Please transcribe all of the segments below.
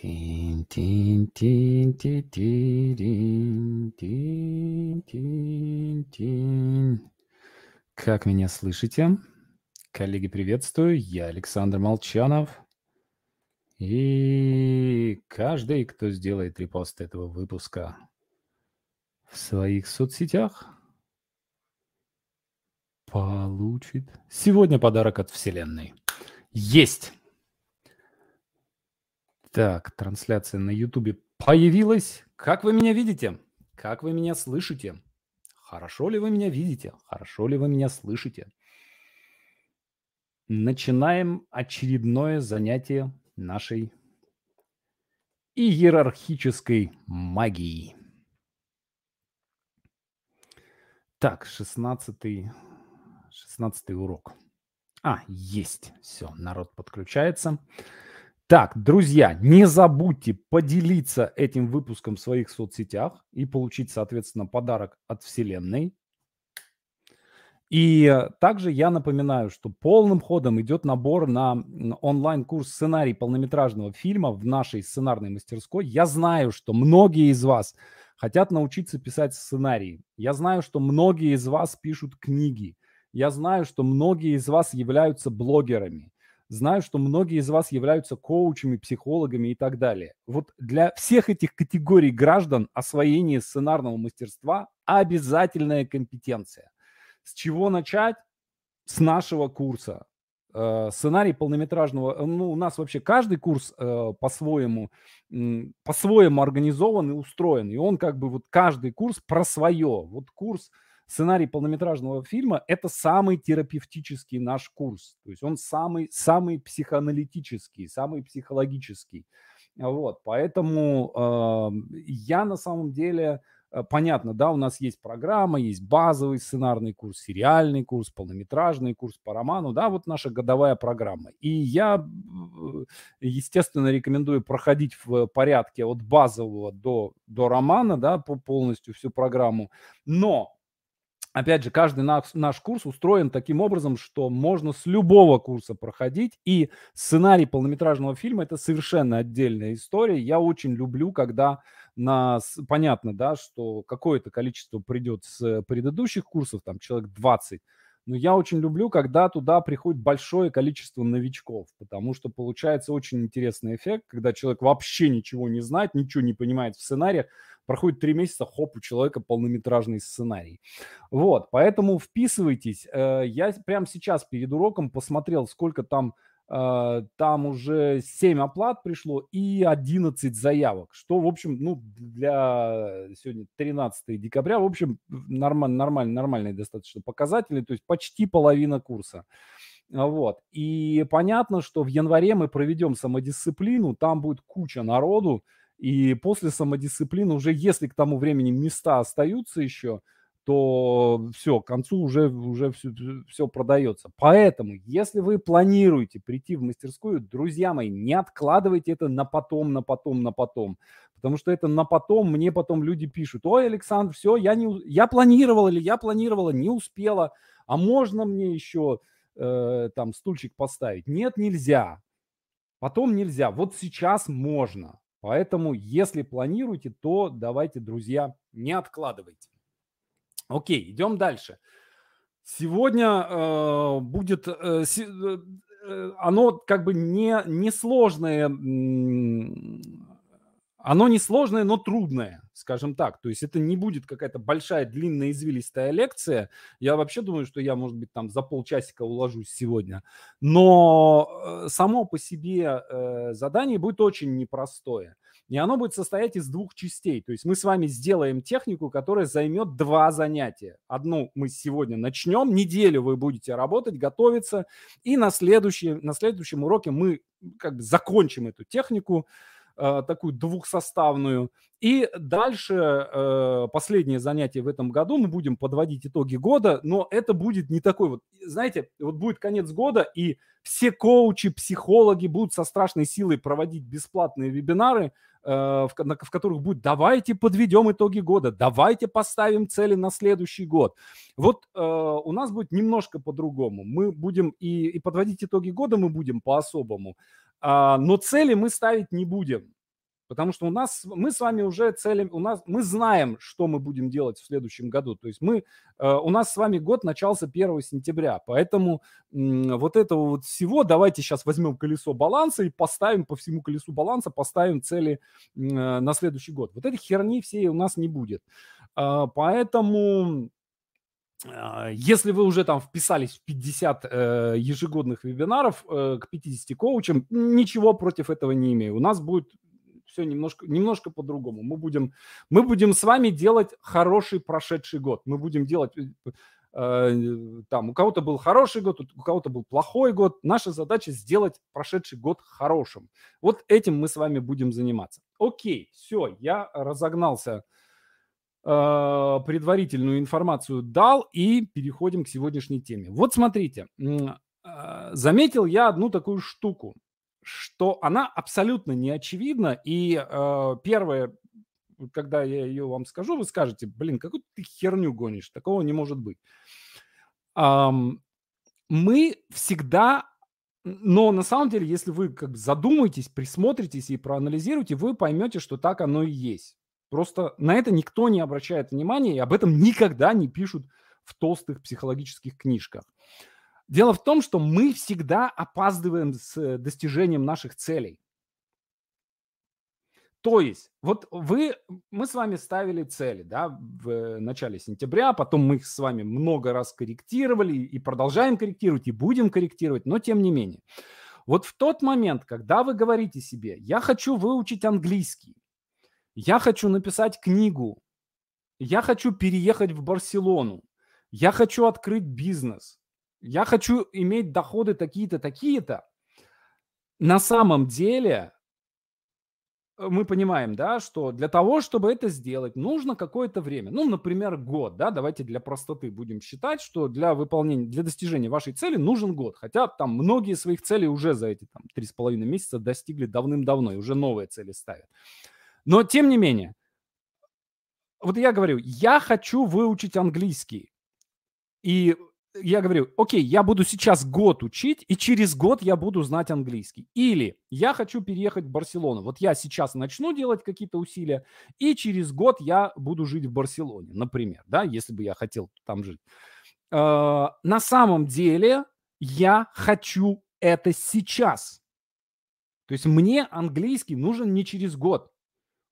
Тин, тин, тин, ти, тирин, тин, тин, тин. Как меня слышите? Коллеги, приветствую. Я Александр Молчанов. И каждый, кто сделает репост этого выпуска в своих соцсетях, получит сегодня подарок от Вселенной. Есть! Так, трансляция на Ютубе появилась. Как вы меня видите? Как вы меня слышите? Хорошо ли вы меня видите? Хорошо ли вы меня слышите? Начинаем очередное занятие нашей иерархической магии. Так, 16 16 урок. А, есть. Все, народ подключается. Так, друзья, не забудьте поделиться этим выпуском в своих соцсетях и получить, соответственно, подарок от Вселенной. И также я напоминаю, что полным ходом идет набор на онлайн-курс сценарий полнометражного фильма в нашей сценарной мастерской. Я знаю, что многие из вас хотят научиться писать сценарии. Я знаю, что многие из вас пишут книги. Я знаю, что многие из вас являются блогерами. Знаю, что многие из вас являются коучами, психологами и так далее. Вот для всех этих категорий граждан освоение сценарного мастерства – обязательная компетенция. С чего начать? С нашего курса. Э, сценарий полнометражного, э, ну, у нас вообще каждый курс э, по-своему, по-своему организован и устроен. И он как бы вот каждый курс про свое. Вот курс – сценарий полнометражного фильма – это самый терапевтический наш курс. То есть он самый, самый психоаналитический, самый психологический. Вот, поэтому э, я на самом деле, э, понятно, да, у нас есть программа, есть базовый сценарный курс, сериальный курс, полнометражный курс по роману, да, вот наша годовая программа. И я, э, естественно, рекомендую проходить в порядке от базового до, до романа, да, по полностью всю программу. Но Опять же, каждый наш, наш курс устроен таким образом, что можно с любого курса проходить, и сценарий полнометражного фильма – это совершенно отдельная история. Я очень люблю, когда на, понятно, да, что какое-то количество придет с предыдущих курсов, там человек 20, но я очень люблю, когда туда приходит большое количество новичков, потому что получается очень интересный эффект, когда человек вообще ничего не знает, ничего не понимает в сценариях, проходит три месяца, хоп, у человека полнометражный сценарий. Вот, поэтому вписывайтесь. Э, я прямо сейчас перед уроком посмотрел, сколько там э, там уже 7 оплат пришло и 11 заявок, что, в общем, ну, для сегодня 13 декабря, в общем, нормально, нормально, нормальные достаточно показатели, то есть почти половина курса. Вот. И понятно, что в январе мы проведем самодисциплину, там будет куча народу, и после самодисциплины уже, если к тому времени места остаются еще, то все, к концу уже, уже все, все продается. Поэтому, если вы планируете прийти в мастерскую, друзья мои, не откладывайте это на потом, на потом, на потом. Потому что это на потом, мне потом люди пишут, ой, Александр, все, я, не, я планировал или я планировала, не успела, а можно мне еще э, там стульчик поставить? Нет, нельзя. Потом нельзя. Вот сейчас можно. Поэтому, если планируете, то давайте, друзья, не откладывайте. Окей, идем дальше. Сегодня э, будет, э, э, э оно как бы не, не сложное, оно не сложное, но трудное, скажем так. То есть это не будет какая-то большая, длинная, извилистая лекция. Я вообще думаю, что я, может быть, там за полчасика уложусь сегодня. Но э, само по себе э, задание будет очень непростое. И оно будет состоять из двух частей. То есть мы с вами сделаем технику, которая займет два занятия. Одну мы сегодня начнем, неделю вы будете работать, готовиться, и на, следующий, на следующем уроке мы как бы закончим эту технику, э, такую двухсоставную. И дальше э, последнее занятие в этом году мы будем подводить итоги года, но это будет не такой вот, знаете, вот будет конец года, и все коучи, психологи будут со страшной силой проводить бесплатные вебинары, э, в, в которых будет давайте подведем итоги года, давайте поставим цели на следующий год. Вот э, у нас будет немножко по-другому. Мы будем и, и подводить итоги года мы будем по-особому, но цели мы ставить не будем. Потому что у нас, мы с вами уже цели, у нас, мы знаем, что мы будем делать в следующем году. То есть мы, э, у нас с вами год начался 1 сентября, поэтому вот этого вот всего давайте сейчас возьмем колесо баланса и поставим по всему колесу баланса, поставим цели э, на следующий год. Вот этой херни всей у нас не будет. А, поэтому а, если вы уже там вписались в 50 э, ежегодных вебинаров э, к 50 коучам, ничего против этого не имею. У нас будет все немножко, немножко по-другому. Мы будем, мы будем с вами делать хороший прошедший год. Мы будем делать, э, э, там, у кого-то был хороший год, у кого-то был плохой год. Наша задача сделать прошедший год хорошим. Вот этим мы с вами будем заниматься. Окей, все, я разогнался предварительную информацию дал и переходим к сегодняшней теме. Вот смотрите, э, заметил я одну такую штуку что она абсолютно не очевидна. И э, первое, когда я ее вам скажу, вы скажете, блин, какую ты херню гонишь, такого не может быть. Мы всегда, но на самом деле, если вы как бы задумаетесь, присмотритесь и проанализируете, вы поймете, что так оно и есть. Просто на это никто не обращает внимания, и об этом никогда не пишут в толстых психологических книжках. Дело в том, что мы всегда опаздываем с э, достижением наших целей. То есть, вот вы, мы с вами ставили цели, да, в начале сентября, потом мы их с вами много раз корректировали и продолжаем корректировать, и будем корректировать, но тем не менее. Вот в тот момент, когда вы говорите себе, я хочу выучить английский, я хочу написать книгу, я хочу переехать в Барселону, я хочу открыть бизнес, я хочу иметь доходы такие-то, такие-то. На самом деле э, мы понимаем, да, что для того, чтобы это сделать, нужно какое-то время. Ну, например, год, да, давайте для простоты будем считать, что для выполнения, для достижения вашей цели нужен год. Хотя там многие своих целей уже за эти там три с половиной месяца достигли давным-давно и уже новые цели ставят. Но тем не менее, вот я говорю, я хочу выучить английский. И я говорю, окей, я буду сейчас год учить, и через год я буду знать английский. Или я хочу переехать в Барселону. Вот я сейчас начну делать какие-то усилия, и через год я буду жить в Барселоне, например, да, если бы я хотел там жить. Э, на самом деле я хочу это сейчас. То есть мне английский нужен не через год.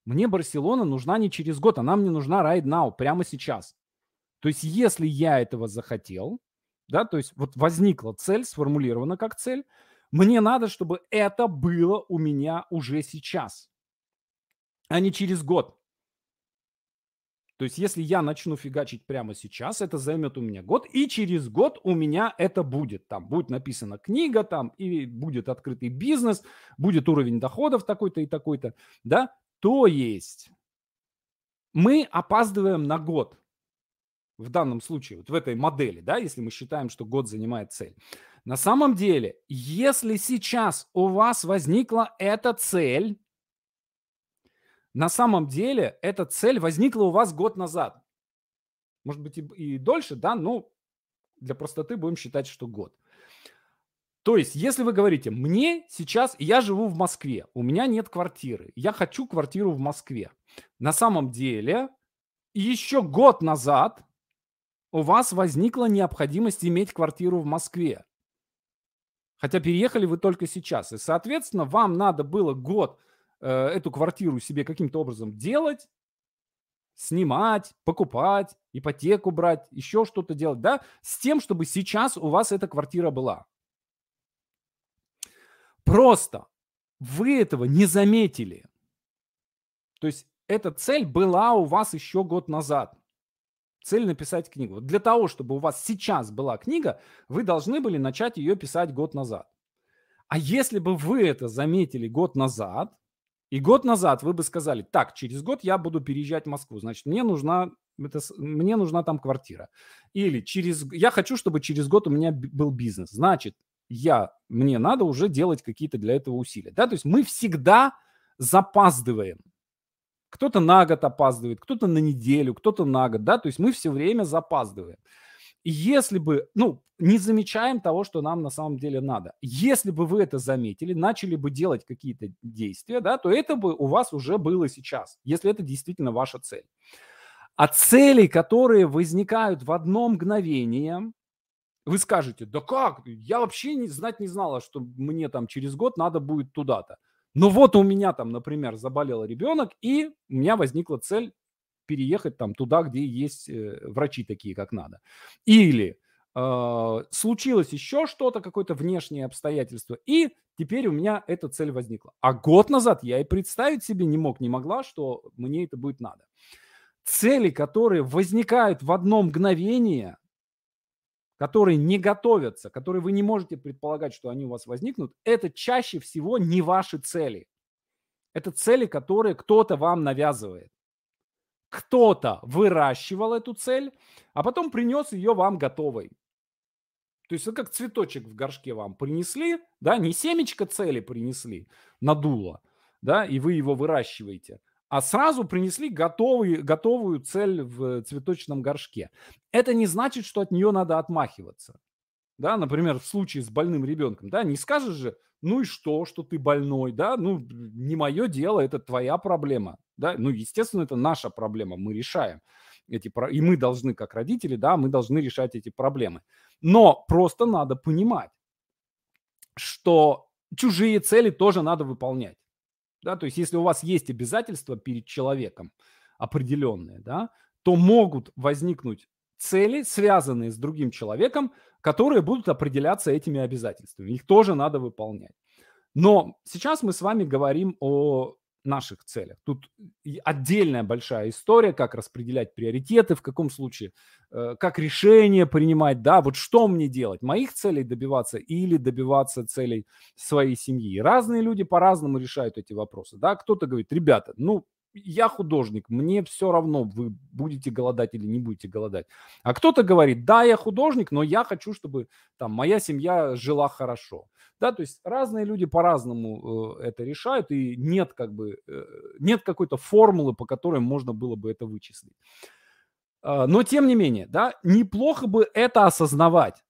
Мне Барселона нужна не через год, она мне нужна right now, прямо сейчас. То есть если я этого захотел, да, то есть вот возникла цель, сформулирована как цель, мне надо, чтобы это было у меня уже сейчас, а не через год. То есть если я начну фигачить прямо сейчас, это займет у меня год, и через год у меня это будет. Там будет написана книга, там и будет открытый бизнес, будет уровень доходов такой-то и такой-то, да. То есть мы опаздываем на год в данном случае, вот в этой модели, да, если мы считаем, что год занимает цель. На самом деле, если сейчас у вас возникла эта цель, на самом деле эта цель возникла у вас год назад. Может быть и, и дольше, да, но для простоты будем считать, что год. То есть, если вы говорите, мне сейчас, я живу в Москве, у меня нет квартиры, я хочу квартиру в Москве. На самом деле, еще год назад у вас возникла необходимость иметь квартиру в Москве. Хотя переехали вы только сейчас. И, соответственно, вам надо было год э, эту квартиру себе каким-то образом делать, снимать, покупать, ипотеку брать, еще что-то делать, да, с тем, чтобы сейчас у вас эта квартира была. Просто вы этого не заметили. То есть эта цель была у вас еще год назад цель написать книгу. Вот для того, чтобы у вас сейчас была книга, вы должны были начать ее писать год назад. А если бы вы это заметили год назад, и год назад вы бы сказали, так, через год я буду переезжать в Москву, значит, мне нужна, это, мне нужна там квартира. Или через, я хочу, чтобы через год у меня был бизнес. Значит, я, мне надо уже делать какие-то для этого усилия. Да? То есть мы всегда запаздываем. Кто-то на год опаздывает, кто-то на неделю, кто-то на год, да, то есть мы все время запаздываем. Если бы, ну, не замечаем того, что нам на самом деле надо. Если бы вы это заметили, начали бы делать какие-то действия, да, то это бы у вас уже было сейчас, если это действительно ваша цель. А цели, которые возникают в одно мгновение, вы скажете, да как, я вообще не, знать не знала, что мне там через год надо будет туда-то. Но вот у меня там, например, заболел ребенок, и у меня возникла цель переехать там туда, где есть э, врачи такие, как надо. Или э, случилось еще что-то, какое-то внешнее обстоятельство, и теперь у меня эта цель возникла. А год назад я и представить себе не мог, не могла, что мне это будет надо. Цели, которые возникают в одно мгновение, которые не готовятся, которые вы не можете предполагать, что они у вас возникнут, это чаще всего не ваши цели. Это цели, которые кто-то вам навязывает кто-то выращивал эту цель, а потом принес ее вам готовой. То есть это как цветочек в горшке вам принесли, да, не семечко цели принесли, надуло, да, и вы его выращиваете, а сразу принесли готовый, готовую цель в цветочном горшке. Это не значит, что от нее надо отмахиваться. Да, например, в случае с больным ребенком, да, не скажешь же, ну и что, что ты больной, да, ну не мое дело, это твоя проблема, да, ну естественно это наша проблема, мы решаем эти и мы должны как родители, да, мы должны решать эти проблемы, но просто надо понимать, что чужие цели тоже надо выполнять, да, то есть если у вас есть обязательства перед человеком определенные, да, то могут возникнуть цели, связанные с другим человеком, которые будут определяться этими обязательствами. Их тоже надо выполнять. Но сейчас мы с вами говорим о наших целях. Тут отдельная большая история, как распределять приоритеты, в каком случае, э, как решение принимать, да, вот что мне делать, моих целей добиваться или добиваться целей своей семьи. Разные люди по-разному решают эти вопросы, да, кто-то говорит, ребята, ну, я художник, мне все равно, вы будете голодать или не будете голодать. А кто-то говорит, да, я художник, но я хочу, чтобы там моя семья жила хорошо. Да, то есть разные люди по-разному э, это решают, и нет как бы, э, нет какой-то формулы, по которой можно было бы это вычислить. Э, но тем не менее, да, неплохо бы это осознавать.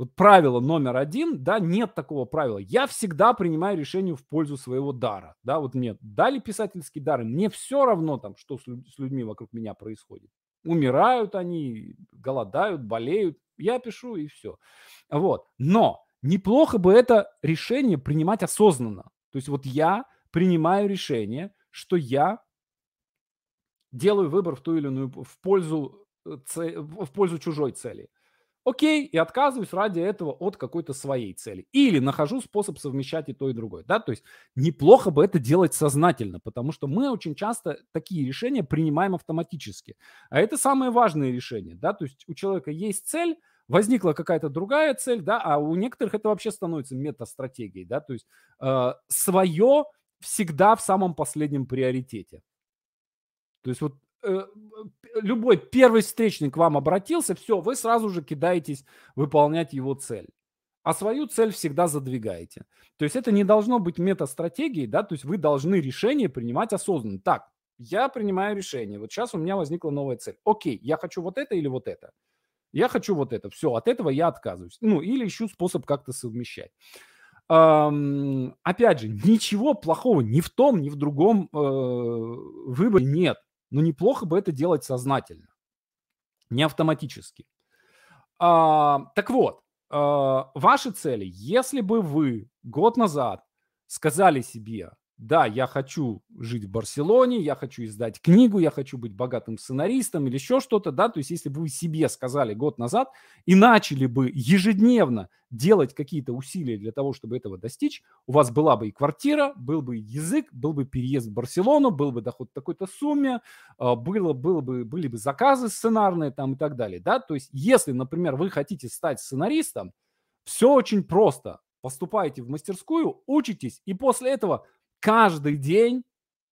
Вот правило номер один, да, нет такого правила. Я всегда принимаю решение в пользу своего дара. Да, вот мне дали писательский дар, мне все равно там, что с, с людьми вокруг меня происходит. Умирают они, голодают, болеют. Я пишу и все. Вот. Но неплохо бы это решение принимать осознанно. То есть вот я принимаю решение, что я делаю выбор в ту или иную в пользу, э, в пользу чужой цели – Окей, и отказываюсь ради этого от какой-то своей цели. Или нахожу способ совмещать и то, и другое. Да? То есть неплохо бы это делать сознательно, потому что мы очень часто такие решения принимаем автоматически. А это самое важное решение. Да? То есть у человека есть цель, возникла какая-то другая цель, да, а у некоторых это вообще становится метастратегией. Да? То есть э, свое всегда в самом последнем приоритете. То есть вот любой первый встречный к вам обратился, все, вы сразу же кидаетесь выполнять его цель. А свою цель всегда задвигаете. То есть это не должно быть метастратегией, да, то есть вы должны решение принимать осознанно. Так, я принимаю решение, вот сейчас у меня возникла новая цель. Окей, я хочу вот это или вот это. Я хочу вот это. Все, от этого я отказываюсь. Ну, или ищу способ как-то совмещать. Эм, опять же, ничего плохого ни в том, ни в другом э, выборе нет но неплохо бы это делать сознательно, не автоматически. А, так вот, а, ваши цели, если бы вы год назад сказали себе, да, я хочу жить в Барселоне, я хочу издать книгу, я хочу быть богатым сценаристом или еще что-то, да, то есть если бы вы себе сказали год назад и начали бы ежедневно делать какие-то усилия для того, чтобы этого достичь, у вас была бы и квартира, был бы язык, был бы переезд в Барселону, был бы доход в такой-то сумме, а, было, было бы, были бы заказы сценарные там и так далее, да, то есть если, например, вы хотите стать сценаристом, все очень просто. Поступаете в мастерскую, учитесь, и после этого каждый день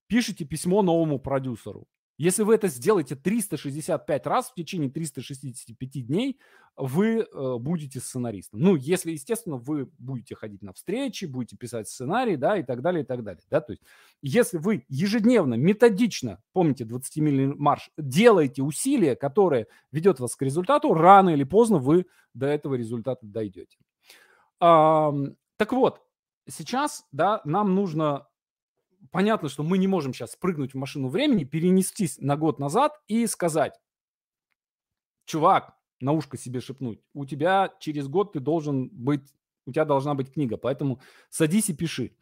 пишите письмо новому продюсеру. Если вы это сделаете 365 раз в течение 365 дней, вы э, будете сценаристом. Ну, если, естественно, вы будете ходить на встречи, будете писать сценарий, да, и так далее, и так далее, да, то есть если вы ежедневно, методично, помните 20-мильный марш, делаете усилия, которые ведет вас к результату, рано или поздно вы до этого результата дойдете. А, так вот, сейчас, да, нам нужно понятно, что мы не можем сейчас прыгнуть в машину времени, перенестись на год назад и сказать, чувак, на ушко себе шепнуть, у тебя через год ты должен быть, у тебя должна быть книга, поэтому садись и пиши.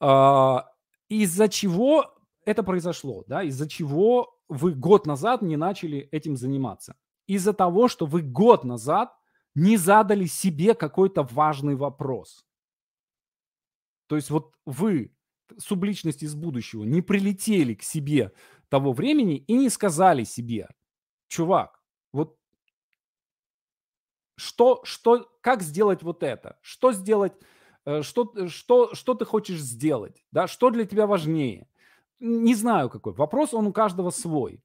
А, из-за чего это произошло, да, из-за чего вы год назад не начали этим заниматься? Из-за того, что вы год назад не задали себе какой-то важный вопрос. То есть вот вы субличности из будущего не прилетели к себе того времени и не сказали себе, чувак, вот что, что, как сделать вот это, что сделать, э, что, что, что ты хочешь сделать, да, что для тебя важнее. Не знаю какой. Вопрос, он у каждого свой.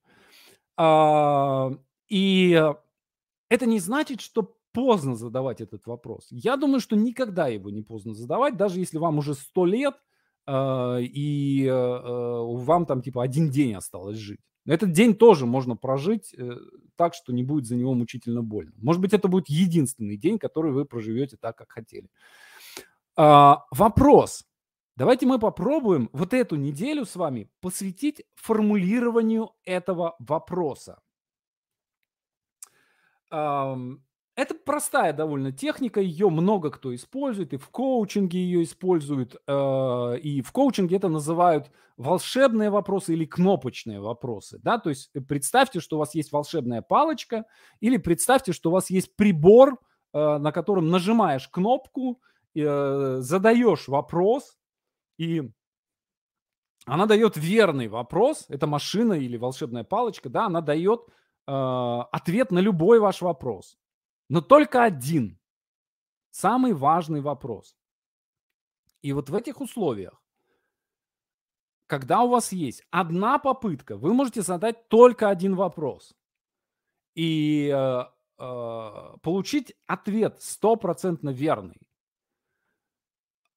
А, и это не значит, что поздно задавать этот вопрос. Я думаю, что никогда его не поздно задавать, даже если вам уже сто лет – и а, вам там типа один день осталось жить. Этот день тоже можно прожить э, так, что не будет за него мучительно больно. Может быть, это будет единственный день, который вы проживете так, как хотели. А, вопрос. Давайте мы попробуем вот эту неделю с вами посвятить формулированию этого вопроса. Это простая довольно техника, ее много кто использует, и в коучинге ее используют, э, и в коучинге это называют волшебные вопросы или кнопочные вопросы, да, то есть представьте, что у вас есть волшебная палочка, или представьте, что у вас есть прибор, э, на котором нажимаешь кнопку, э, задаешь вопрос, и она дает верный вопрос, это машина или волшебная палочка, да, она дает ответ на любой ваш вопрос. Но только один. Самый важный вопрос. И вот в этих условиях, когда у вас есть одна попытка, вы можете задать только один вопрос. И э, э, получить ответ стопроцентно верный.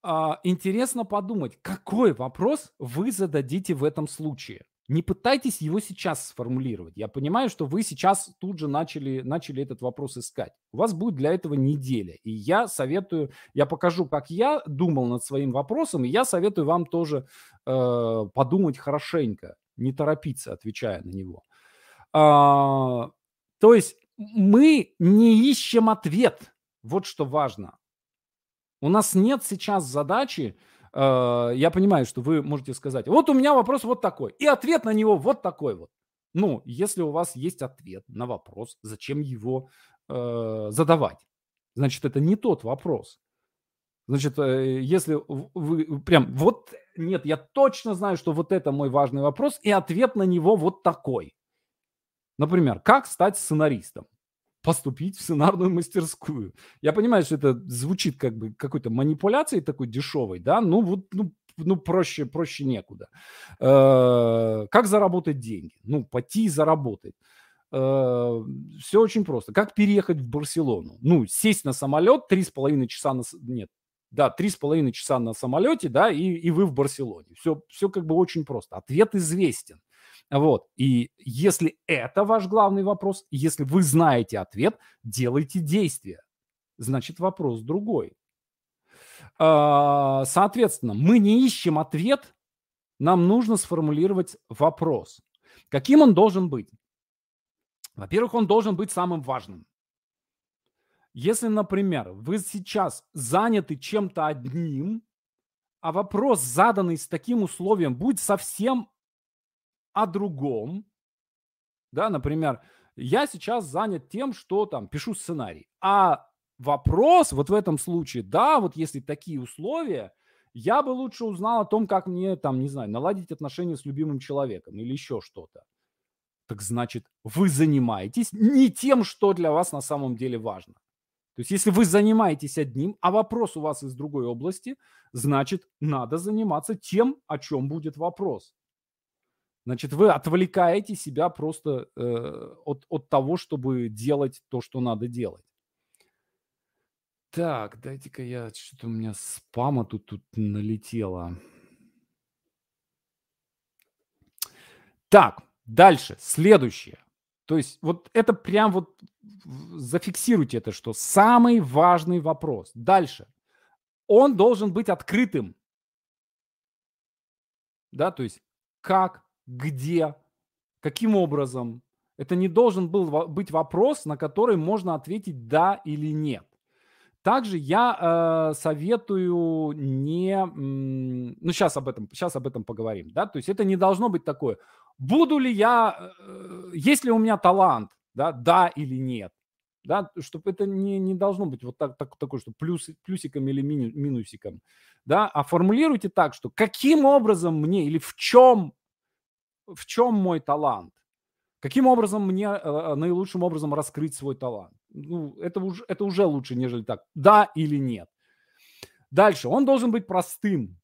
Э, интересно подумать, какой вопрос вы зададите в этом случае не пытайтесь его сейчас сформулировать. Я понимаю, что вы сейчас тут же начали, начали этот вопрос искать. У вас будет для этого неделя. И я советую, я покажу, как я думал над своим вопросом, и я советую вам тоже э, подумать хорошенько, не торопиться, отвечая на него. А, то есть мы не ищем ответ. Вот что важно. У нас нет сейчас задачи Э, я понимаю, что вы можете сказать, вот у меня вопрос вот такой, и ответ на него вот такой вот. Ну, если у вас есть ответ на вопрос, зачем его э, задавать? Значит, это не тот вопрос. Значит, э, если вы прям вот нет, я точно знаю, что вот это мой важный вопрос, и ответ на него вот такой. Например, как стать сценаристом? Поступить в сценарную мастерскую. Я понимаю, что это звучит как бы какой-то манипуляцией такой дешевой, да, ну вот, ну, ну проще, проще некуда. Э, как заработать деньги? Ну, пойти и заработать. Э, все очень просто. Как переехать в Барселону? Ну, сесть на самолет, три с половиной часа на... Нет, да, три с половиной часа на самолете, да, и, и вы в Барселоне. Все, все как бы очень просто. Ответ известен. Вот. И если это ваш главный вопрос, если вы знаете ответ, делайте действия. Значит, вопрос другой. А, соответственно, мы не ищем ответ, нам нужно сформулировать вопрос. Каким он должен быть? Во-первых, он должен быть самым важным. Если, например, вы сейчас заняты чем-то одним, а вопрос, заданный с таким условием, будет совсем о другом, да, например, я сейчас занят тем, что там пишу сценарий, а вопрос вот в этом случае, да, вот если такие условия, я бы лучше узнал о том, как мне там, не знаю, наладить отношения с любимым человеком или еще что-то. Так значит, вы занимаетесь не тем, что для вас на самом деле важно. То есть если вы занимаетесь одним, а вопрос у вас из другой области, значит, надо заниматься тем, о чем будет вопрос. Значит, вы отвлекаете себя просто э, от, от того, чтобы делать то, что надо делать. Так, дайте-ка я, что-то у меня спама тут, тут налетело. Так, дальше, следующее. То есть вот это прям вот зафиксируйте это, что самый важный вопрос. Дальше. Он должен быть открытым. Да, то есть как, где, каким образом. Это не должен был быть вопрос, на который можно ответить да или нет. Также я э, советую не, ну сейчас об этом, сейчас об этом поговорим, да, то есть это не должно быть такое, буду ли я, э, есть ли у меня талант, да, да или нет, да, чтобы это не, не должно быть вот так, так такое, что плюс, плюсиком или мину, минусиком, да, а формулируйте так, что каким образом мне или в чем, в чем мой талант, каким образом мне э, наилучшим образом раскрыть свой талант. Ну, это уже, это уже лучше, нежели так, да или нет. Дальше, он должен быть простым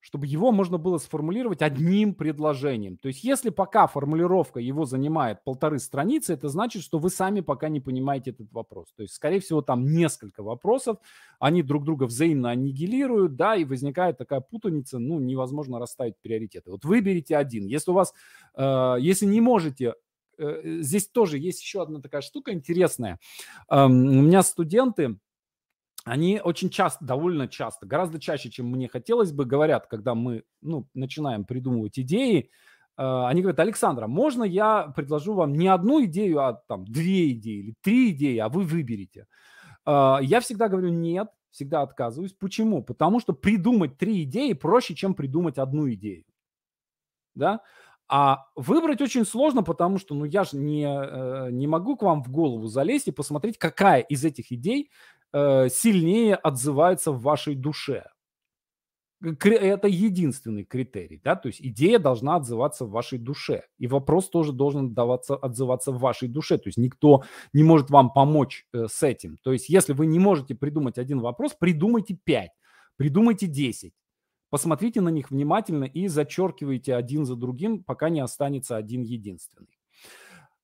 чтобы его можно было сформулировать одним предложением. То есть если пока формулировка его занимает полторы страницы, это значит, что вы сами пока не понимаете этот вопрос. То есть, скорее всего, там несколько вопросов, они друг друга взаимно аннигилируют, да, и возникает такая путаница, ну, невозможно расставить приоритеты. Вот выберите один. Если у вас, э, если не можете э, здесь тоже есть еще одна такая штука интересная. Эм, у меня студенты, они очень часто, довольно часто, гораздо чаще, чем мне хотелось бы, говорят, когда мы ну, начинаем придумывать идеи, э, они говорят, Александра, можно я предложу вам не одну идею, а там две идеи или три идеи, а вы выберете. Э, я всегда говорю нет, всегда отказываюсь. Почему? Потому что придумать три идеи проще, чем придумать одну идею. Да? А выбрать очень сложно, потому что, ну, я же не, э, не могу к вам в голову залезть и посмотреть, какая из этих идей сильнее отзывается в вашей душе. Это единственный критерий, да, то есть идея должна отзываться в вашей душе, и вопрос тоже должен даваться, отзываться в вашей душе, то есть никто не может вам помочь э, с этим. То есть если вы не можете придумать один вопрос, придумайте пять, придумайте десять, посмотрите на них внимательно и зачеркивайте один за другим, пока не останется один единственный.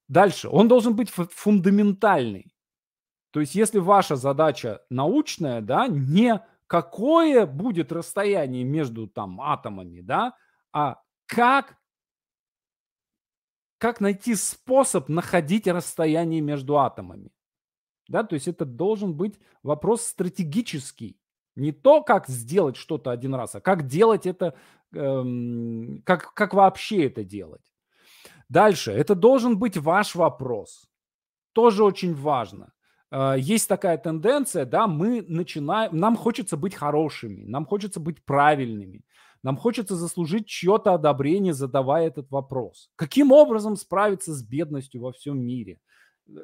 Дальше, он должен быть фундаментальный. То есть если ваша задача научная, да, не какое будет расстояние между там атомами, да, а как, как найти способ находить расстояние между атомами. Да, то есть это должен быть вопрос стратегический. Не то, как сделать что-то один раз, а как делать это, эм, как, как вообще это делать. Дальше, это должен быть ваш вопрос. Тоже очень важно. А, есть такая тенденция, да, мы начинаем, нам хочется быть хорошими, нам хочется быть правильными, нам хочется заслужить чье-то одобрение, задавая этот вопрос. Каким образом справиться с бедностью во всем мире?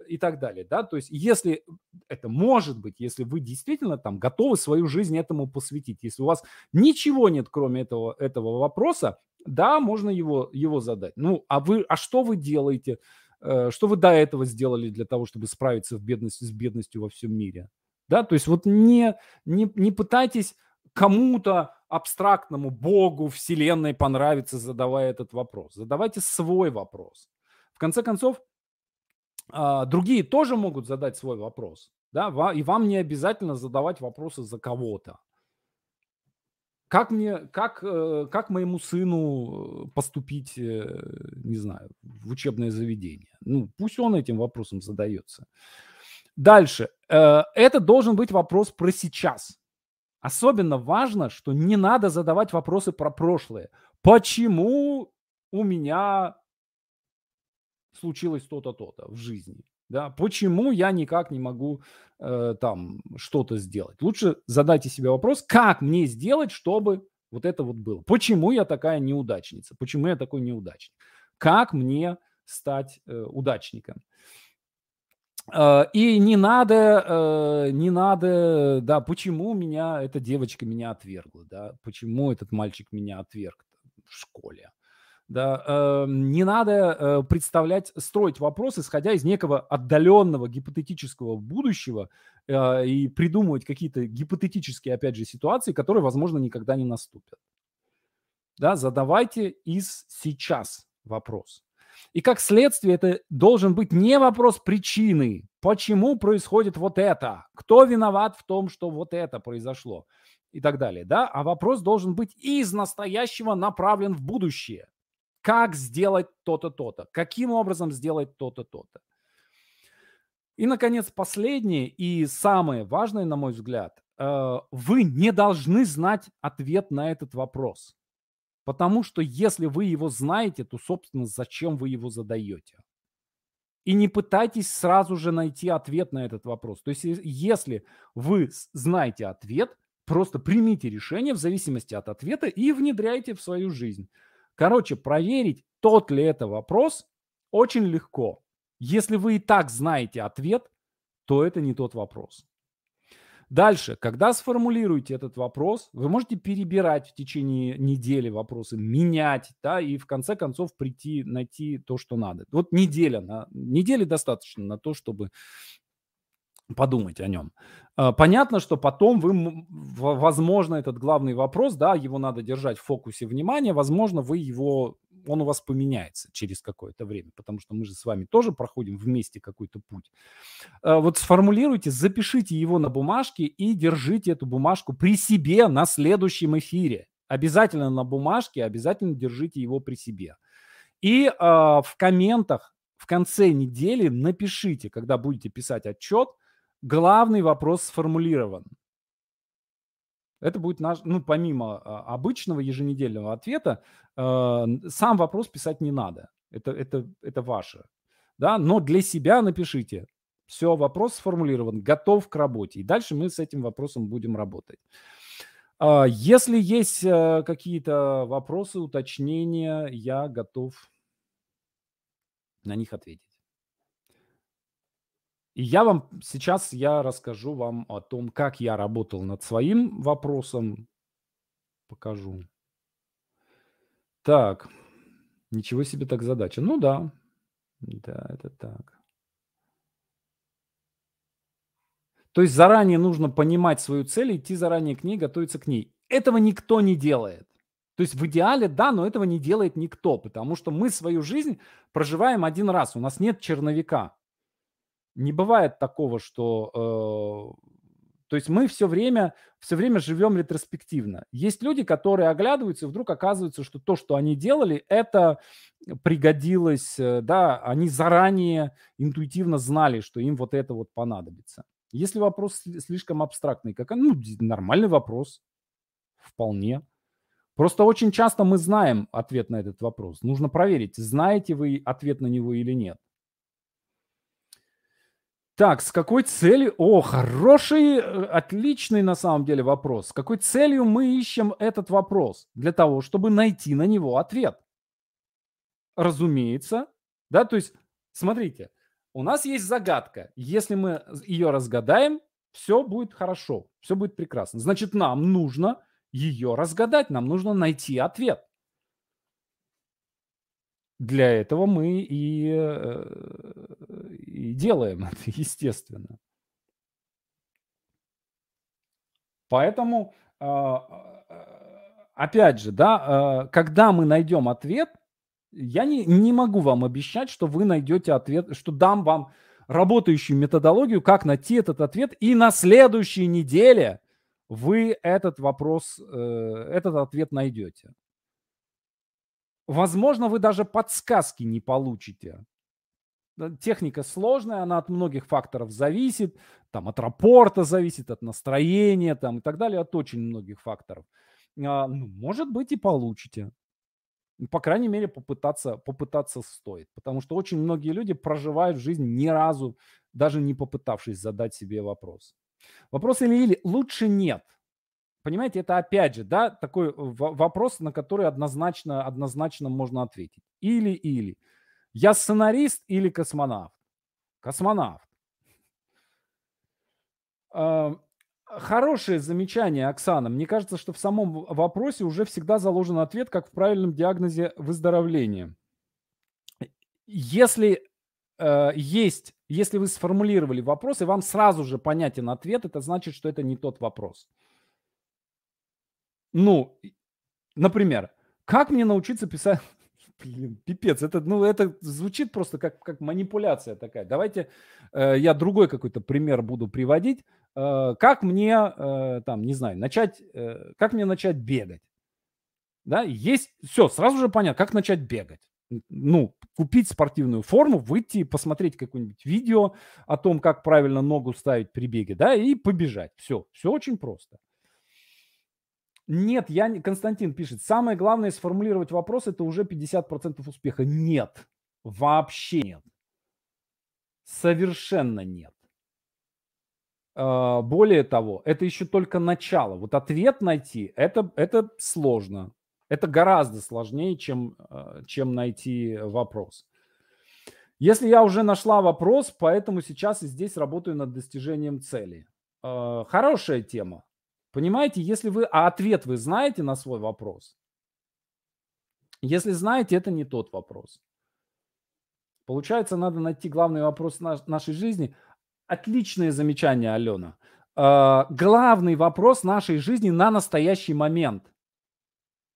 и так далее, да, то есть если это может быть, если вы действительно там готовы свою жизнь этому посвятить, если у вас ничего нет, кроме этого, этого вопроса, да, можно его, его задать. Ну, а вы, а что вы делаете? Э, что вы до этого сделали для того, чтобы справиться в бедности, с бедностью во всем мире? Да, то есть вот не, не, не пытайтесь кому-то абстрактному Богу, Вселенной понравиться, задавая этот вопрос. Задавайте свой вопрос. В конце концов, а, другие тоже могут задать свой вопрос. Да, и вам не обязательно задавать вопросы за кого-то. Как мне, как, э, как моему сыну поступить, э, не знаю, в учебное заведение? Ну, пусть он этим вопросом задается. Дальше. Э, это должен быть вопрос про сейчас. Особенно важно, что не надо задавать вопросы про прошлое. Почему у меня случилось то-то, то-то в жизни? Да, почему я никак не могу э, там что-то сделать? Лучше задайте себе вопрос, как мне сделать, чтобы вот это вот было? Почему я такая неудачница? Почему я такой неудачник? Как мне стать э, удачником? Э, и не надо, э, не надо, да, почему меня эта девочка меня отвергла, да, почему этот мальчик меня отверг в школе, да, э, не надо э, представлять, строить вопрос, исходя из некого отдаленного гипотетического будущего э, и придумывать какие-то гипотетические, опять же, ситуации, которые, возможно, никогда не наступят. Да, задавайте из сейчас. вопрос. И как следствие это должен быть не вопрос причины, почему происходит вот это, кто виноват в том, что вот это произошло и так далее, да, а вопрос должен быть из настоящего направлен в будущее. Как сделать то-то, то-то, каким образом сделать то-то, то-то. И, наконец, последнее и самое важное, на мой взгляд, э, вы не должны знать ответ на этот вопрос. Потому что если вы его знаете, то, собственно, зачем вы его задаете? И не пытайтесь сразу же найти ответ на этот вопрос. То есть, если вы знаете ответ, просто примите решение в зависимости от ответа и внедряйте в свою жизнь. Короче, проверить, тот ли это вопрос, очень легко. Если вы и так знаете ответ, то это не тот вопрос. Дальше, когда сформулируете этот вопрос, вы можете перебирать в течение недели вопросы, менять, да, и в конце концов прийти, найти то, что надо. Вот неделя, на, недели достаточно на то, чтобы подумать о нем. А, понятно, что потом вы, возможно, этот главный вопрос, да, его надо держать в фокусе внимания, возможно, вы его, он у вас поменяется через какое-то время, потому что мы же с вами тоже проходим вместе какой-то путь. А, вот сформулируйте, запишите его на бумажке и держите эту бумажку при себе на следующем эфире. Обязательно на бумажке, обязательно держите его при себе. И э, в комментах в конце недели напишите, когда будете писать отчет, главный вопрос сформулирован. Это будет наш, ну, помимо а, обычного еженедельного ответа, э, сам вопрос писать не надо. Это, это, это ваше. Да? Но для себя напишите. Все, вопрос сформулирован, готов к работе. И дальше мы с этим вопросом будем работать. Э, если есть э, какие-то вопросы, уточнения, я готов на них ответить. И я вам сейчас я расскажу вам о том, как я работал над своим вопросом. Покажу. Так, ничего себе так задача. Ну да, да, это так. То есть заранее нужно понимать свою цель, идти заранее к ней, готовиться к ней. Этого никто не делает. То есть в идеале, да, но этого не делает никто, потому что мы свою жизнь проживаем один раз. У нас нет черновика не бывает такого, что... Э, то есть мы все время, все время живем ретроспективно. Есть люди, которые оглядываются, и вдруг оказывается, что то, что они делали, это пригодилось, э, да, они заранее интуитивно знали, что им вот это вот понадобится. Если вопрос слишком абстрактный, как ну, нормальный вопрос, вполне. Просто очень часто мы знаем ответ на этот вопрос. Нужно проверить, знаете вы ответ на него или нет. Так, с какой целью? О, хороший, э, отличный на самом деле вопрос. С какой целью мы ищем этот вопрос? Для того, чтобы найти на него ответ. Разумеется, да, то есть, смотрите, у нас есть загадка. Если мы ее разгадаем, все будет хорошо, все будет прекрасно. Значит, нам нужно ее разгадать, нам нужно найти ответ. Для этого мы и э, и делаем это, естественно. Поэтому, а, а, опять же, да, а, когда мы найдем ответ, я не, не могу вам обещать, что вы найдете ответ, что дам вам работающую методологию, как найти этот ответ, и на следующей неделе вы этот вопрос, э, этот ответ найдете. Возможно, вы даже подсказки не получите техника сложная, она от многих факторов зависит, там от рапорта зависит, от настроения там и так далее, от очень многих факторов. А, ну, может быть и получите. По крайней мере, попытаться, попытаться стоит. Потому что очень многие люди проживают жизнь ни разу, даже не попытавшись задать себе вопрос. Вопрос или-или лучше нет. Понимаете, это опять же, да, такой вопрос, на который однозначно, однозначно можно ответить. Или-или. Я сценарист или космонавт? Космонавт. Хорошее замечание, Оксана. Мне кажется, что в самом вопросе уже всегда заложен ответ, как в правильном диагнозе выздоровления. Если э, есть, если вы сформулировали вопрос, и вам сразу же понятен ответ, это значит, что это не тот вопрос. Ну, например, как мне научиться писать, Блин, пипец. Это, ну, это звучит просто как, как манипуляция такая. Давайте э, я другой какой-то пример буду приводить. Э, как мне, э, там, не знаю, начать, э, как мне начать бегать? Да, есть, все, сразу же понятно, как начать бегать. Ну, купить спортивную форму, выйти, посмотреть какое-нибудь видео о том, как правильно ногу ставить при беге, да, и побежать. Все, все очень просто. Нет, я не... Константин пишет, самое главное сформулировать вопрос, это уже 50% успеха. Нет, вообще нет. Совершенно нет. А, более того, это еще только начало. Вот ответ найти, это, это сложно. Это гораздо сложнее, чем, а, чем найти вопрос. Если я уже нашла вопрос, поэтому сейчас и здесь работаю над достижением цели. А, хорошая тема. Понимаете, если вы, а ответ вы знаете на свой вопрос, если знаете, это не тот вопрос. Получается, надо найти главный вопрос нашей жизни. Отличное замечание, Алена. Э, главный вопрос нашей жизни на настоящий момент.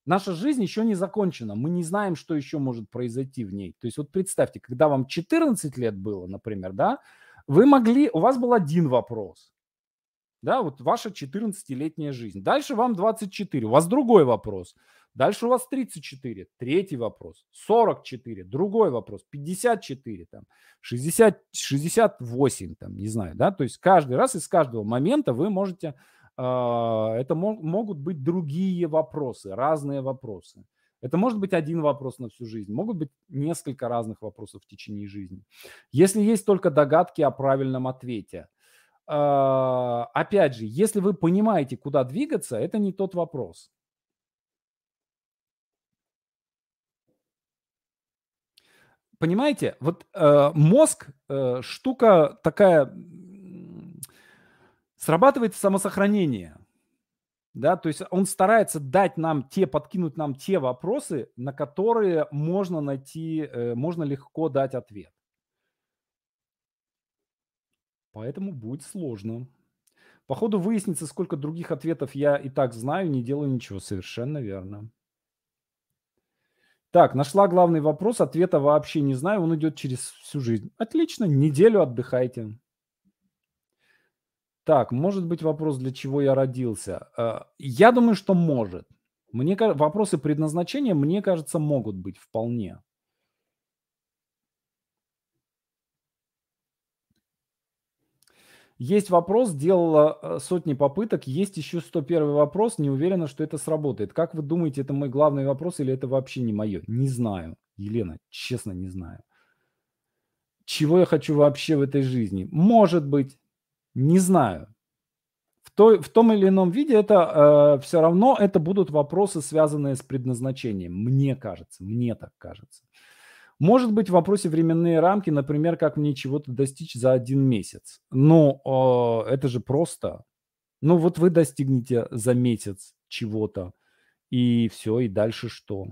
Наша жизнь еще не закончена. Мы не знаем, что еще может произойти в ней. То есть вот представьте, когда вам 14 лет было, например, да, вы могли, у вас был один вопрос. Да, вот ваша 14-летняя жизнь. Дальше вам 24, у вас другой вопрос. Дальше у вас 34, третий вопрос. 44, другой вопрос. 54, там, 60, 68, там, не знаю, да. То есть каждый раз из каждого момента вы можете, э, это мо- могут быть другие вопросы, разные вопросы. Это может быть один вопрос на всю жизнь, могут быть несколько разных вопросов в течение жизни. Если есть только догадки о правильном ответе – опять же, если вы понимаете, куда двигаться, это не тот вопрос. Понимаете, вот э, мозг э, штука такая срабатывает самосохранение, да, то есть он старается дать нам те, подкинуть нам те вопросы, на которые можно найти, э, можно легко дать ответ. Поэтому будет сложно. По ходу выяснится, сколько других ответов я и так знаю, не делаю ничего. Совершенно верно. Так, нашла главный вопрос, ответа вообще не знаю, он идет через всю жизнь. Отлично, неделю отдыхайте. Так, может быть вопрос, для чего я родился? Э, я думаю, что может. Мне вопросы предназначения, мне кажется, могут быть вполне. Есть вопрос, сделала э, сотни попыток, есть еще 101 вопрос, не уверена, что это сработает. Как вы думаете, это мой главный вопрос или это вообще не мое? Не знаю, Елена, честно не знаю. Чего я хочу вообще в этой жизни? Может быть, не знаю. В, той, в том или ином виде это э, все равно это будут вопросы, связанные с предназначением. Мне кажется, мне так кажется. Может быть, в вопросе временные рамки, например, как мне чего-то достичь за один месяц. Но э, это же просто. Ну вот вы достигнете за месяц чего-то, и все, и дальше что?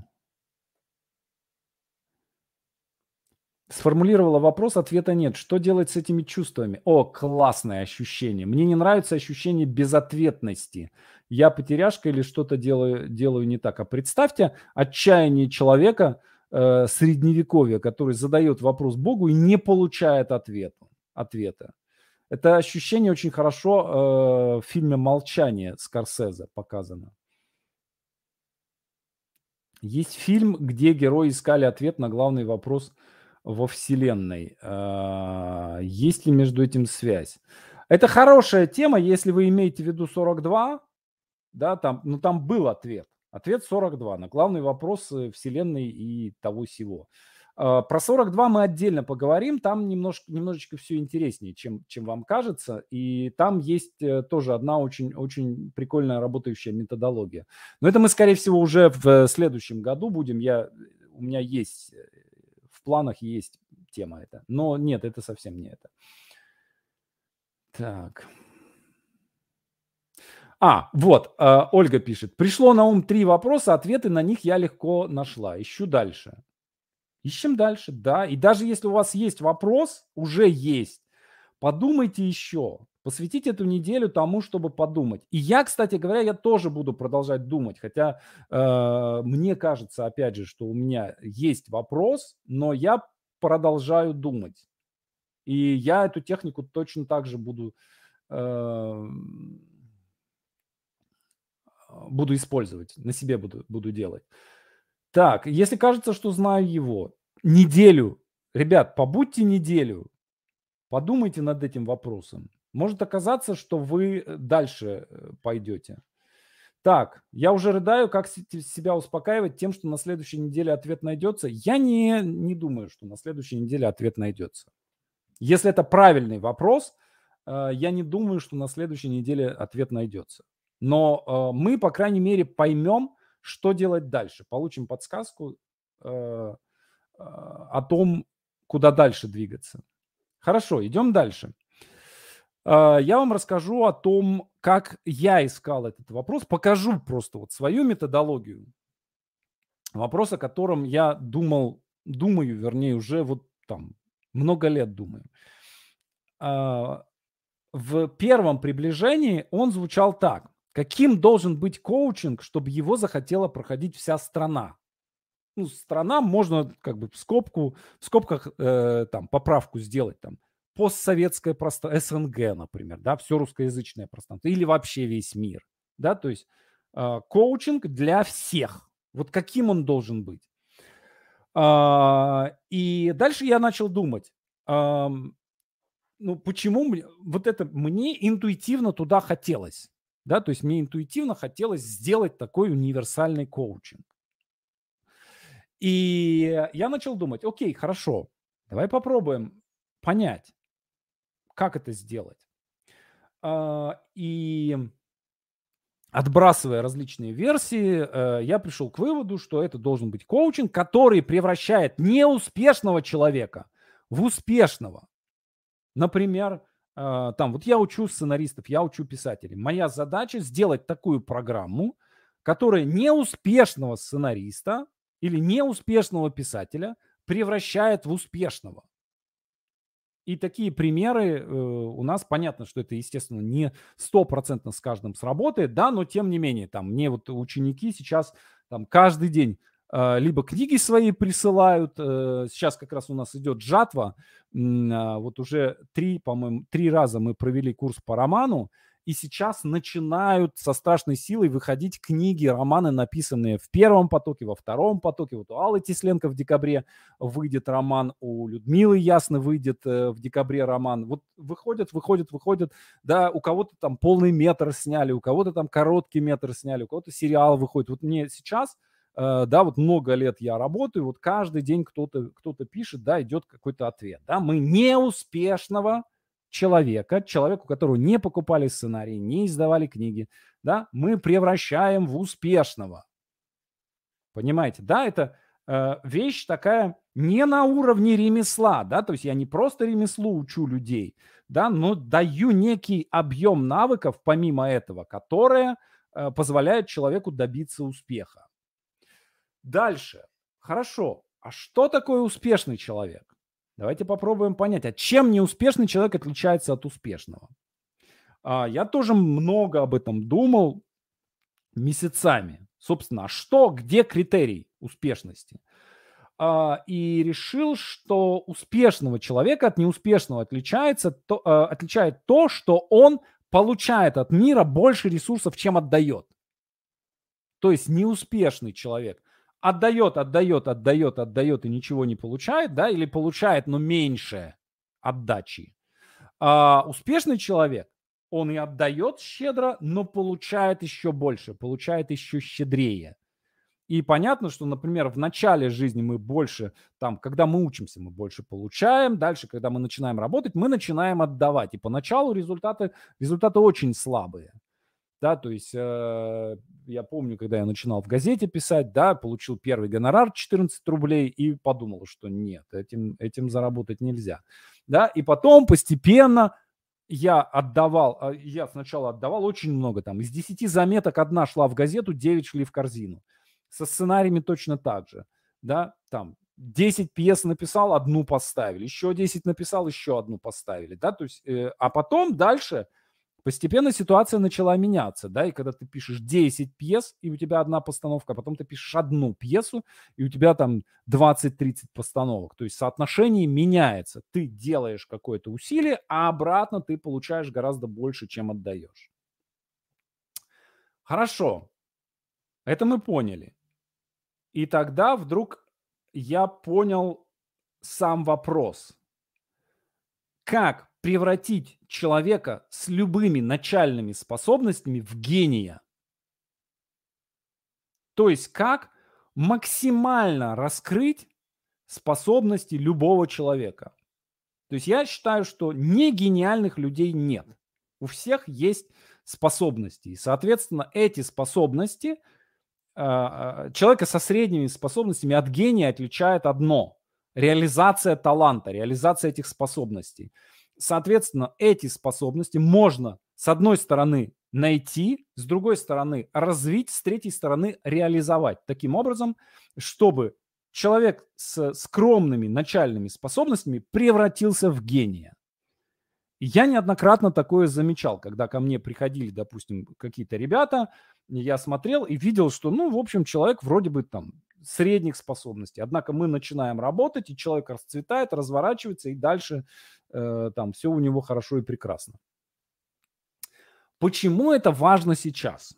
Сформулировала вопрос, ответа нет. Что делать с этими чувствами? О, классное ощущение. Мне не нравится ощущение безответности. Я потеряшка или что-то делаю, делаю не так. А представьте отчаяние человека – э, средневековья, который задает вопрос Богу и не получает ответа. ответа. Это ощущение очень хорошо э, в фильме «Молчание» Скорсезе показано. Есть фильм, где герои искали ответ на главный вопрос во Вселенной. Э, есть ли между этим связь? Это хорошая тема, если вы имеете в виду 42, да, там, ну там был ответ. Ответ 42 на главный вопрос Вселенной и того всего. А, про 42 мы отдельно поговорим, там немножко, немножечко все интереснее, чем, чем вам кажется, и там есть э, тоже одна очень, очень прикольная работающая методология. Но это мы, скорее всего, уже в следующем году будем, я, у меня есть, э, в планах есть тема эта, но нет, это совсем не это. Так. А, вот, э, Ольга пишет. Пришло на ум три вопроса, ответы на них я легко нашла. Ищу дальше. Ищем дальше, да. И даже если у вас есть вопрос, уже есть, подумайте еще. Посвятить эту неделю тому, чтобы подумать. И я, кстати говоря, я тоже буду продолжать думать, хотя э, мне кажется, опять же, что у меня есть вопрос, но я продолжаю думать. И я эту технику точно так же буду, э, буду использовать, на себе буду, буду делать. Так, если кажется, что знаю его, неделю, ребят, побудьте неделю, подумайте над этим вопросом. Может оказаться, что вы э, дальше э, пойдете. Так, я уже рыдаю, как себя успокаивать тем, что на следующей неделе ответ найдется. Я не, не думаю, что на следующей неделе ответ найдется. Если это правильный вопрос, э, я не думаю, что на следующей неделе ответ найдется. Но мы, по крайней мере, поймем, что делать дальше. Получим подсказку о том, куда дальше двигаться. Хорошо, идем дальше. Я вам расскажу о том, как я искал этот вопрос, покажу просто вот свою методологию. Вопрос, о котором я думал, думаю, вернее, уже вот там много лет думаю. В первом приближении он звучал так. Каким должен быть коучинг, чтобы его захотела проходить вся страна? Ну, страна можно как бы в скобку, в скобках э, там поправку сделать там постсоветское пространство, СНГ, например, да, все русскоязычное пространство, или вообще весь мир, да, то есть э, коучинг для всех. Вот каким он должен быть. Э, и дальше я начал думать, э, ну, почему мне, вот это мне интуитивно туда хотелось, да, то есть мне интуитивно хотелось сделать такой универсальный коучинг. И я начал думать, окей, хорошо, давай попробуем понять, как это сделать? А, и отбрасывая различные версии, э, я пришел к выводу, что это должен быть коучинг, который превращает неуспешного человека в успешного. Например, там, вот я учу сценаристов, я учу писателей. Моя задача сделать такую программу, которая неуспешного сценариста или неуспешного писателя превращает в успешного. И такие примеры э, у нас, понятно, что это, естественно, не стопроцентно с каждым сработает, да, но тем не менее, там, мне вот ученики сейчас там каждый день либо книги свои присылают, э, сейчас как раз у нас идет жатва, э, вот уже три, по-моему, три раза мы провели курс по роману, и сейчас начинают со страшной силой выходить книги, романы, написанные в первом потоке, во втором потоке. Вот у Аллы Тесленко в декабре выйдет роман, у Людмилы Ясно выйдет э, в декабре роман. Вот выходят, выходят, выходят. Да, у кого-то там полный метр сняли, у кого-то там короткий метр сняли, у кого-то сериал выходит. Вот мне сейчас да, вот много лет я работаю, вот каждый день кто-то кто пишет, да, идет какой-то ответ, да, мы неуспешного человека, человеку, которого не покупали сценарии, не издавали книги, да, мы превращаем в успешного. Понимаете, да, это э, вещь такая не на уровне ремесла, да, то есть я не просто ремеслу учу людей, да, но даю некий объем навыков помимо этого, которое э, позволяет человеку добиться успеха. Дальше. Хорошо. А что такое успешный человек? Давайте попробуем понять, а чем неуспешный человек отличается от успешного. А, я тоже много об этом думал месяцами. Собственно, а что, где критерий успешности? А, и решил, что успешного человека от неуспешного отличается, то, отличает то, что он получает от мира больше ресурсов, чем отдает. То есть неуспешный человек отдает, отдает, отдает, отдает и ничего не получает, да, или получает, но меньше отдачи. А успешный человек, он и отдает щедро, но получает еще больше, получает еще щедрее. И понятно, что, например, в начале жизни мы больше, там, когда мы учимся, мы больше получаем, дальше, когда мы начинаем работать, мы начинаем отдавать. И поначалу результаты, результаты очень слабые. Да, то есть э, я помню, когда я начинал в газете писать, да, получил первый гонорар 14 рублей и подумал, что нет, этим, этим заработать нельзя. Да, и потом постепенно я отдавал, а, я сначала отдавал очень много, там, из 10 заметок одна шла в газету, 9 шли в корзину. Со сценариями точно так же, да, там, 10 пьес написал, одну поставили, еще 10 написал, еще одну поставили, да, то есть, э, а потом дальше постепенно ситуация начала меняться, да, и когда ты пишешь 10 пьес, и у тебя одна постановка, а потом ты пишешь одну пьесу, и у тебя там 20-30 постановок, то есть соотношение меняется, ты делаешь какое-то усилие, а обратно ты получаешь гораздо больше, чем отдаешь. Хорошо, это мы поняли. И тогда вдруг я понял сам вопрос. Как превратить человека с любыми начальными способностями в гения? То есть как максимально раскрыть способности любого человека? То есть я считаю, что не гениальных людей нет. У всех есть способности. И, соответственно, эти способности – а, а, человека со средними способностями от гения отличает одно – реализация таланта, реализация этих способностей. Соответственно, эти способности можно, с одной стороны, найти, с другой стороны, развить, с третьей стороны, реализовать. Таким образом, чтобы человек с скромными начальными способностями превратился в гения. Я неоднократно такое замечал, когда ко мне приходили, допустим, какие-то ребята, я смотрел и видел, что, ну, в общем, человек вроде бы там средних способностей. Однако мы начинаем работать, и человек расцветает, разворачивается, и дальше э, там все у него хорошо и прекрасно. Почему это важно сейчас?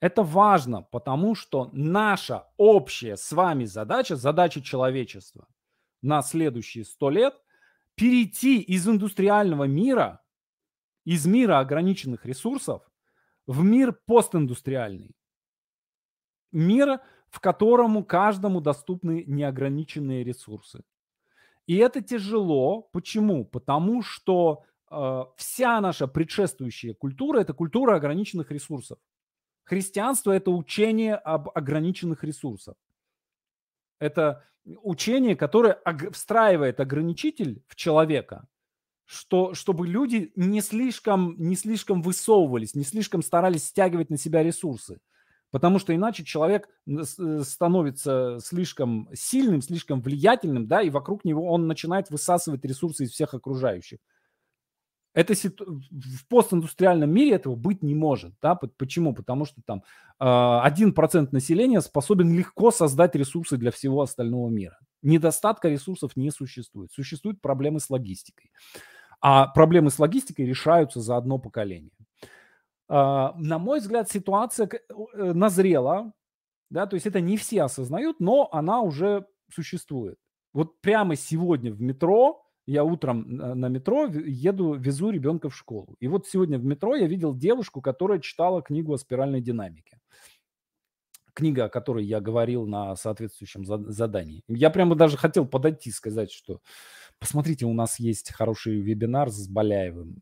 Это важно, потому что наша общая с вами задача, задача человечества на следующие сто лет – перейти из индустриального мира, из мира ограниченных ресурсов, в мир постиндустриальный. Мир, в котором каждому доступны неограниченные ресурсы. И это тяжело. Почему? Потому что э, вся наша предшествующая культура – это культура ограниченных ресурсов. Христианство – это учение об ограниченных ресурсах. Это учение, которое встраивает ограничитель в человека, что, чтобы люди не слишком, не слишком высовывались, не слишком старались стягивать на себя ресурсы. Потому что иначе человек э, становится слишком сильным, слишком влиятельным, да, и вокруг него он начинает высасывать ресурсы из всех окружающих. Это ситу... в постиндустриальном мире этого быть не может. Да? Почему? Потому что там а, один процент населения способен легко создать ресурсы для всего остального мира. Недостатка ресурсов не существует. Существуют проблемы с логистикой. А проблемы с логистикой решаются за одно поколение. А, на мой взгляд, ситуация э, назрела, да, то есть это не все осознают, но она уже существует. Вот прямо сегодня в метро я утром на метро еду, везу ребенка в школу. И вот сегодня в метро я видел девушку, которая читала книгу о спиральной динамике. Книга, о которой я говорил на соответствующем задании. Я прямо даже хотел подойти и сказать, что посмотрите, у нас есть хороший вебинар с Баляевым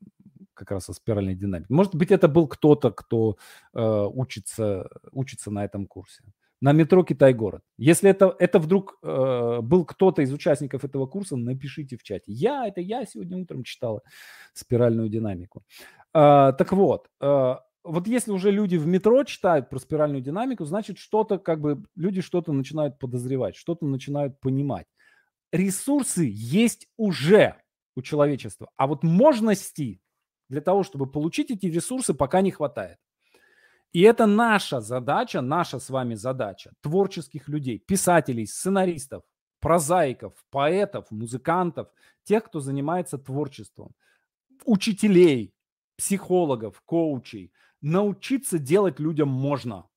как раз о спиральной динамике. Может быть, это был кто-то, кто э, учится, учится на этом курсе на метро Китай-город. Если это, это вдруг э, был кто-то из участников этого курса, напишите в чате. Я, это я сегодня утром читала спиральную динамику. Э, так вот, э, вот если уже люди в метро читают про спиральную динамику, значит что-то как бы, люди что-то начинают подозревать, что-то начинают понимать. Ресурсы есть уже у человечества, а вот можности для того, чтобы получить эти ресурсы, пока не хватает. И это наша задача, наша с вами задача, творческих людей, писателей, сценаристов, прозаиков, поэтов, музыкантов, тех, кто занимается творчеством, учителей, психологов, коучей. Научиться делать людям можно.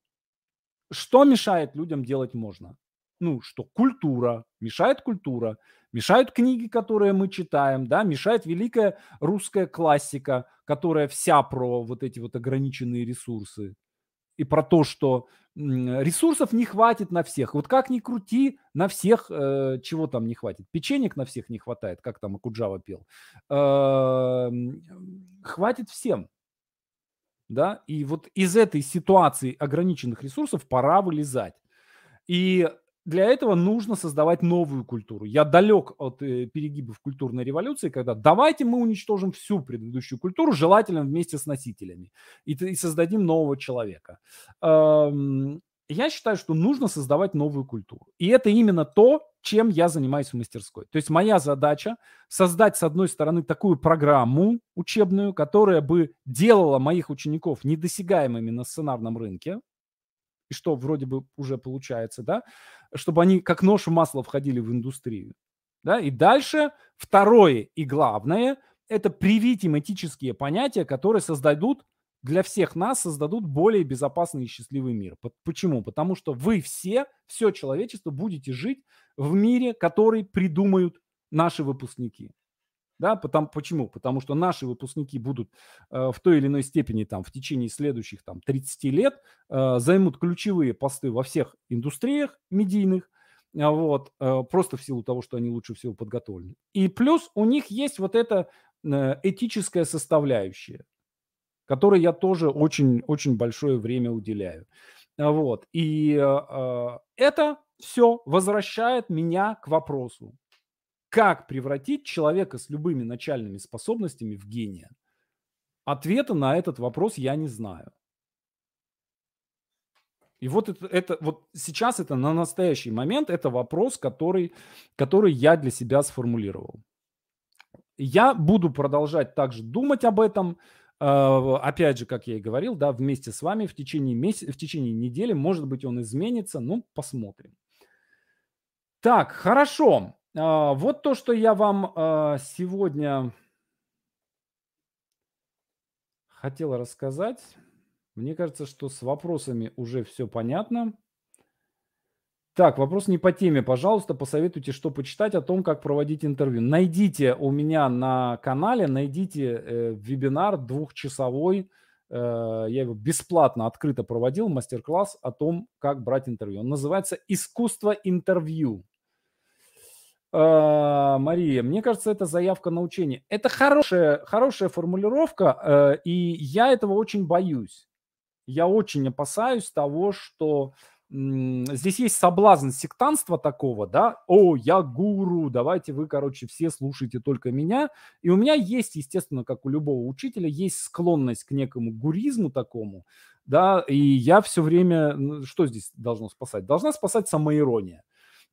Что мешает людям делать можно? Ну, что культура, мешает культура, мешают книги, которые мы читаем, да, мешает великая русская классика, которая вся про вот эти вот ограниченные ресурсы и про то, что ресурсов не хватит на всех. Вот как ни крути, на всех э, чего там не хватит. Печенек на всех не хватает, как там Акуджава пел. Э, хватит всем. Да, и вот из этой ситуации ограниченных ресурсов пора вылезать. И для этого нужно создавать новую культуру. Я далек от э, перегибов культурной революции, когда давайте мы уничтожим всю предыдущую культуру, желательно вместе с носителями, и, и создадим нового человека. Эм, я считаю, что нужно создавать новую культуру. И это именно то, чем я занимаюсь в мастерской. То есть моя задача создать, с одной стороны, такую программу учебную, которая бы делала моих учеников недосягаемыми на сценарном рынке, и что вроде бы уже получается, да, чтобы они как нож в масло входили в индустрию. Да? И дальше второе и главное – это привить им этические понятия, которые создадут для всех нас создадут более безопасный и счастливый мир. Почему? Потому что вы все, все человечество будете жить в мире, который придумают наши выпускники. Да, потому, почему? Потому что наши выпускники будут э, в той или иной степени там, в течение следующих там, 30 лет э, займут ключевые посты во всех индустриях медийных, э, вот, э, просто в силу того, что они лучше всего подготовлены. И плюс у них есть вот эта э, этическая составляющая которой я тоже очень-очень большое время уделяю. А, вот. И э, это все возвращает меня к вопросу, как превратить человека с любыми начальными способностями в гения? Ответа на этот вопрос я не знаю. И вот это, это вот сейчас это на настоящий момент это вопрос, который, который я для себя сформулировал. Я буду продолжать также думать об этом, а, опять же, как я и говорил, да, вместе с вами в течение, месяца, в течение недели, может быть, он изменится, ну, посмотрим. Так, хорошо. А, вот то, что я вам а, сегодня хотел рассказать. Мне кажется, что с вопросами уже все понятно. Так, вопрос не по теме. Пожалуйста, посоветуйте, что почитать о том, как проводить интервью. Найдите у меня на канале, найдите э, вебинар двухчасовой. Э, я его бесплатно, открыто проводил, мастер-класс о том, как брать интервью. Он называется «Искусство интервью». Э, Мария, мне кажется, это заявка на учение. Это хорошая, хорошая формулировка, э, и я этого очень боюсь. Я очень опасаюсь того, что здесь есть соблазн сектанства такого, да, о, я гуру, давайте вы, короче, все слушайте только меня. И у меня есть, естественно, как у любого учителя, есть склонность к некому гуризму такому, да, и я все время, что здесь должно спасать? Должна спасать самоирония.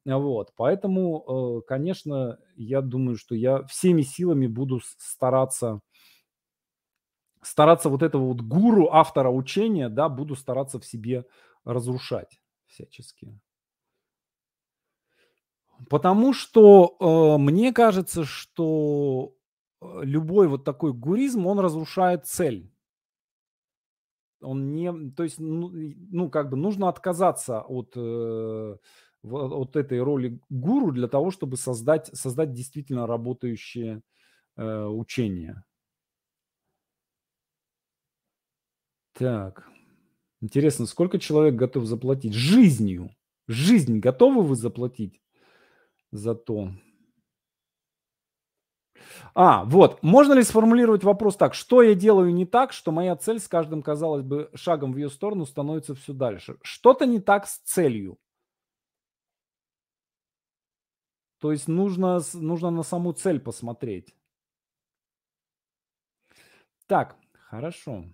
Вот, поэтому, э, конечно, я думаю, что я всеми силами буду стараться стараться вот этого вот гуру, автора учения, да, буду стараться в себе разрушать всячески. Потому что э, мне кажется, что э, любой вот такой гуризм, он разрушает цель. Он не, то есть, ну, ну как бы нужно отказаться от, э, от этой роли гуру для того, чтобы создать, создать действительно работающее э, учение. Так. Интересно, сколько человек готов заплатить? Жизнью. Жизнь готовы вы заплатить за то? А, вот. Можно ли сформулировать вопрос так? Что я делаю не так, что моя цель с каждым, казалось бы, шагом в ее сторону становится все дальше? Что-то не так с целью. То есть нужно, нужно на саму цель посмотреть. Так, хорошо.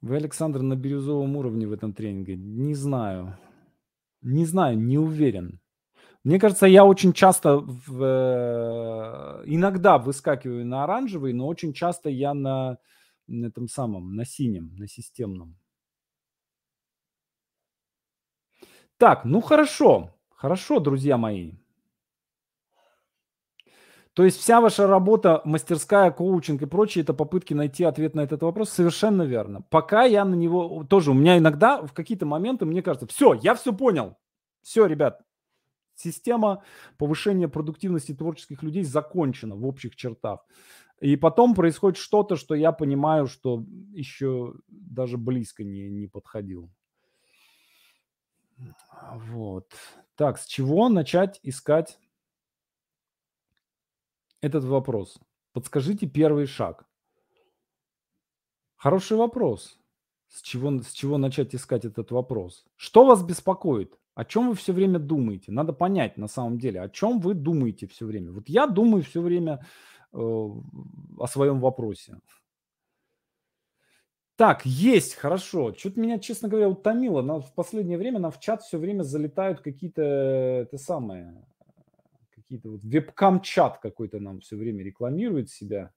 Вы, Александр, на бирюзовом уровне в этом тренинге? Не знаю. Не знаю, не уверен. Мне кажется, я очень часто, в, э, иногда выскакиваю на оранжевый, но очень часто я на, на этом самом, на синем, на системном. Так, ну хорошо, хорошо, друзья мои. То есть вся ваша работа, мастерская, коучинг и прочее, это попытки найти ответ на этот вопрос. Совершенно верно. Пока я на него тоже, у меня иногда в какие-то моменты мне кажется, все, я все понял. Все, ребят, система повышения продуктивности творческих людей закончена в общих чертах. И потом происходит что-то, что я понимаю, что еще даже близко не, не подходил. Вот. Так, с чего начать искать этот вопрос? Подскажите первый шаг. Хороший вопрос. С чего, с чего начать искать этот вопрос? Что вас беспокоит? О чем вы все время думаете? Надо понять на самом деле, о чем вы думаете все время. Вот я думаю все время э, о своем вопросе. Так, есть, хорошо. Что-то меня, честно говоря, утомило. Но в последнее время нам в чат все время залетают какие-то, это самое, какие-то вот вебкам-чат какой-то нам все время рекламирует себя.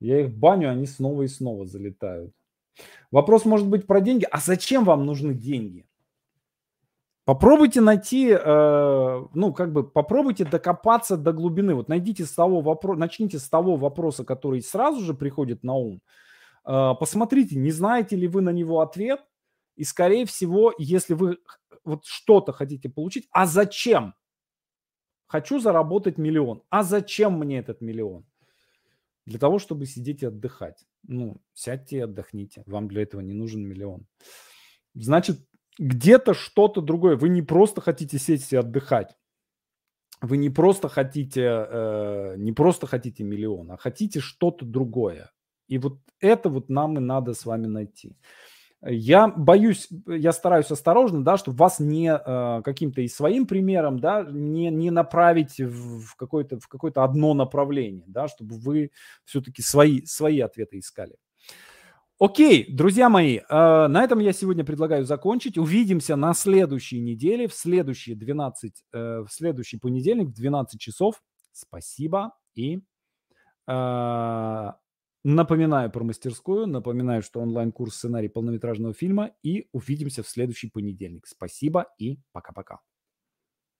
Я их баню, они снова и снова залетают. Вопрос может быть про деньги. А зачем вам нужны деньги? Попробуйте найти, э, ну, как бы, попробуйте докопаться до глубины. Вот найдите с того вопроса, начните с того вопроса, который сразу же приходит на ум. Э, посмотрите, не знаете ли вы на него ответ. И, скорее всего, если вы вот что-то хотите получить, а зачем? Хочу заработать миллион. А зачем мне этот миллион? Для того, чтобы сидеть и отдыхать. Ну, сядьте и отдохните. Вам для этого не нужен миллион. Значит, где-то что-то другое. Вы не просто хотите сесть и отдыхать. Вы не просто хотите, э, не просто хотите миллион, а хотите что-то другое. И вот это вот нам и надо с вами найти. Я боюсь, я стараюсь осторожно, да, чтобы вас не э, каким-то и своим примером, да, не, не направить в какое-то, в какое-то одно направление, да, чтобы вы все-таки свои, свои ответы искали. Окей, друзья мои, э, на этом я сегодня предлагаю закончить. Увидимся на следующей неделе, в следующие 12, э, в следующий понедельник в 12 часов. Спасибо и э, Напоминаю про мастерскую, напоминаю, что онлайн-курс сценарий полнометражного фильма и увидимся в следующий понедельник. Спасибо и пока-пока.